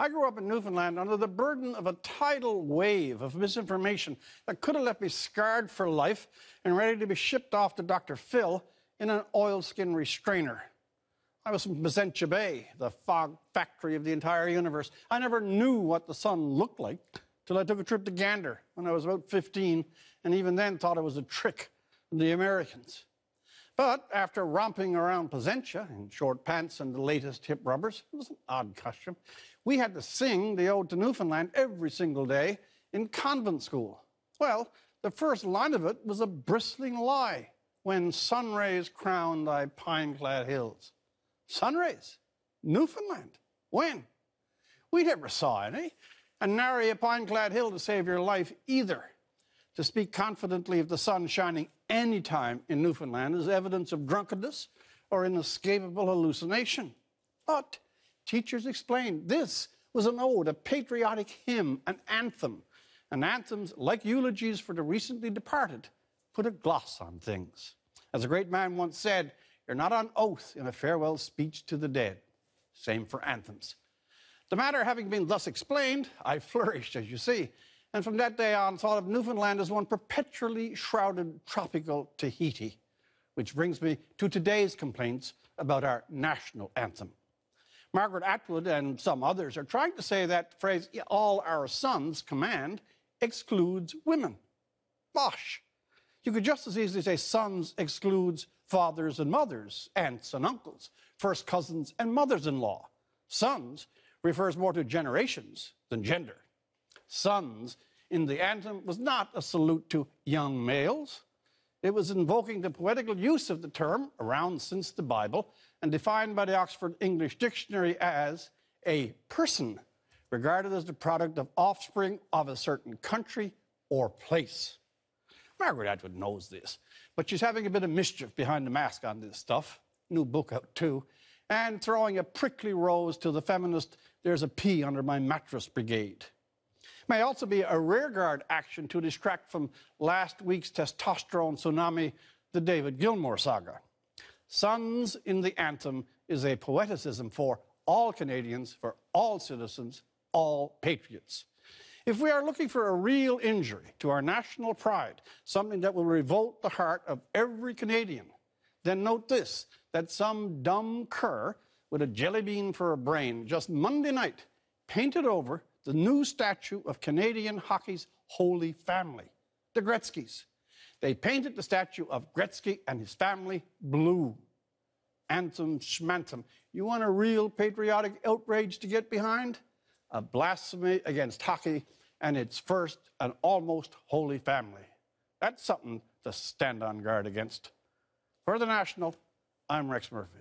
I grew up in Newfoundland under the burden of a tidal wave of misinformation that could have left me scarred for life and ready to be shipped off to Dr. Phil in an oilskin restrainer. I was from Placentia Bay, the fog factory of the entire universe. I never knew what the sun looked like till I took a trip to Gander when I was about 15, and even then thought it was a trick of the Americans. But after romping around Placentia in short pants and the latest hip rubbers, it was an odd costume, we had to sing the Ode to Newfoundland every single day in convent school. Well, the first line of it was a bristling lie when sun rays crown thy pine clad hills. Sun rays? Newfoundland? When? We never saw any, and nary a pine clad hill to save your life either. To speak confidently of the sun shining any time in Newfoundland is evidence of drunkenness or inescapable hallucination. But teachers explained this was an ode, a patriotic hymn, an anthem. And anthems, like eulogies for the recently departed, put a gloss on things. As a great man once said, you're not on oath in a farewell speech to the dead. Same for anthems. The matter having been thus explained, I flourished, as you see, and from that day on thought of Newfoundland as one perpetually shrouded tropical Tahiti, which brings me to today's complaints about our national anthem. Margaret Atwood and some others are trying to say that phrase, all our sons command, excludes women. Bosh. You could just as easily say sons excludes fathers and mothers, aunts and uncles, first cousins and mothers in law. Sons refers more to generations than gender sons in the anthem was not a salute to young males. It was invoking the poetical use of the term, around since the Bible, and defined by the Oxford English Dictionary as a person regarded as the product of offspring of a certain country or place. Margaret Atwood knows this, but she's having a bit of mischief behind the mask on this stuff. New book out, too. And throwing a prickly rose to the feminist, there's a pea under my mattress brigade may also be a rearguard action to distract from last week's testosterone tsunami, the David Gilmour saga. Sons in the Anthem is a poeticism for all Canadians, for all citizens, all patriots. If we are looking for a real injury to our national pride, something that will revolt the heart of every Canadian, then note this that some dumb cur with a jelly bean for a brain just Monday night painted over the new statue of Canadian hockey's holy family, the Gretzkys. They painted the statue of Gretzky and his family blue. Anthem schmanthem. You want a real patriotic outrage to get behind? A blasphemy against hockey and its first and almost holy family. That's something to stand on guard against. For the National, I'm Rex Murphy.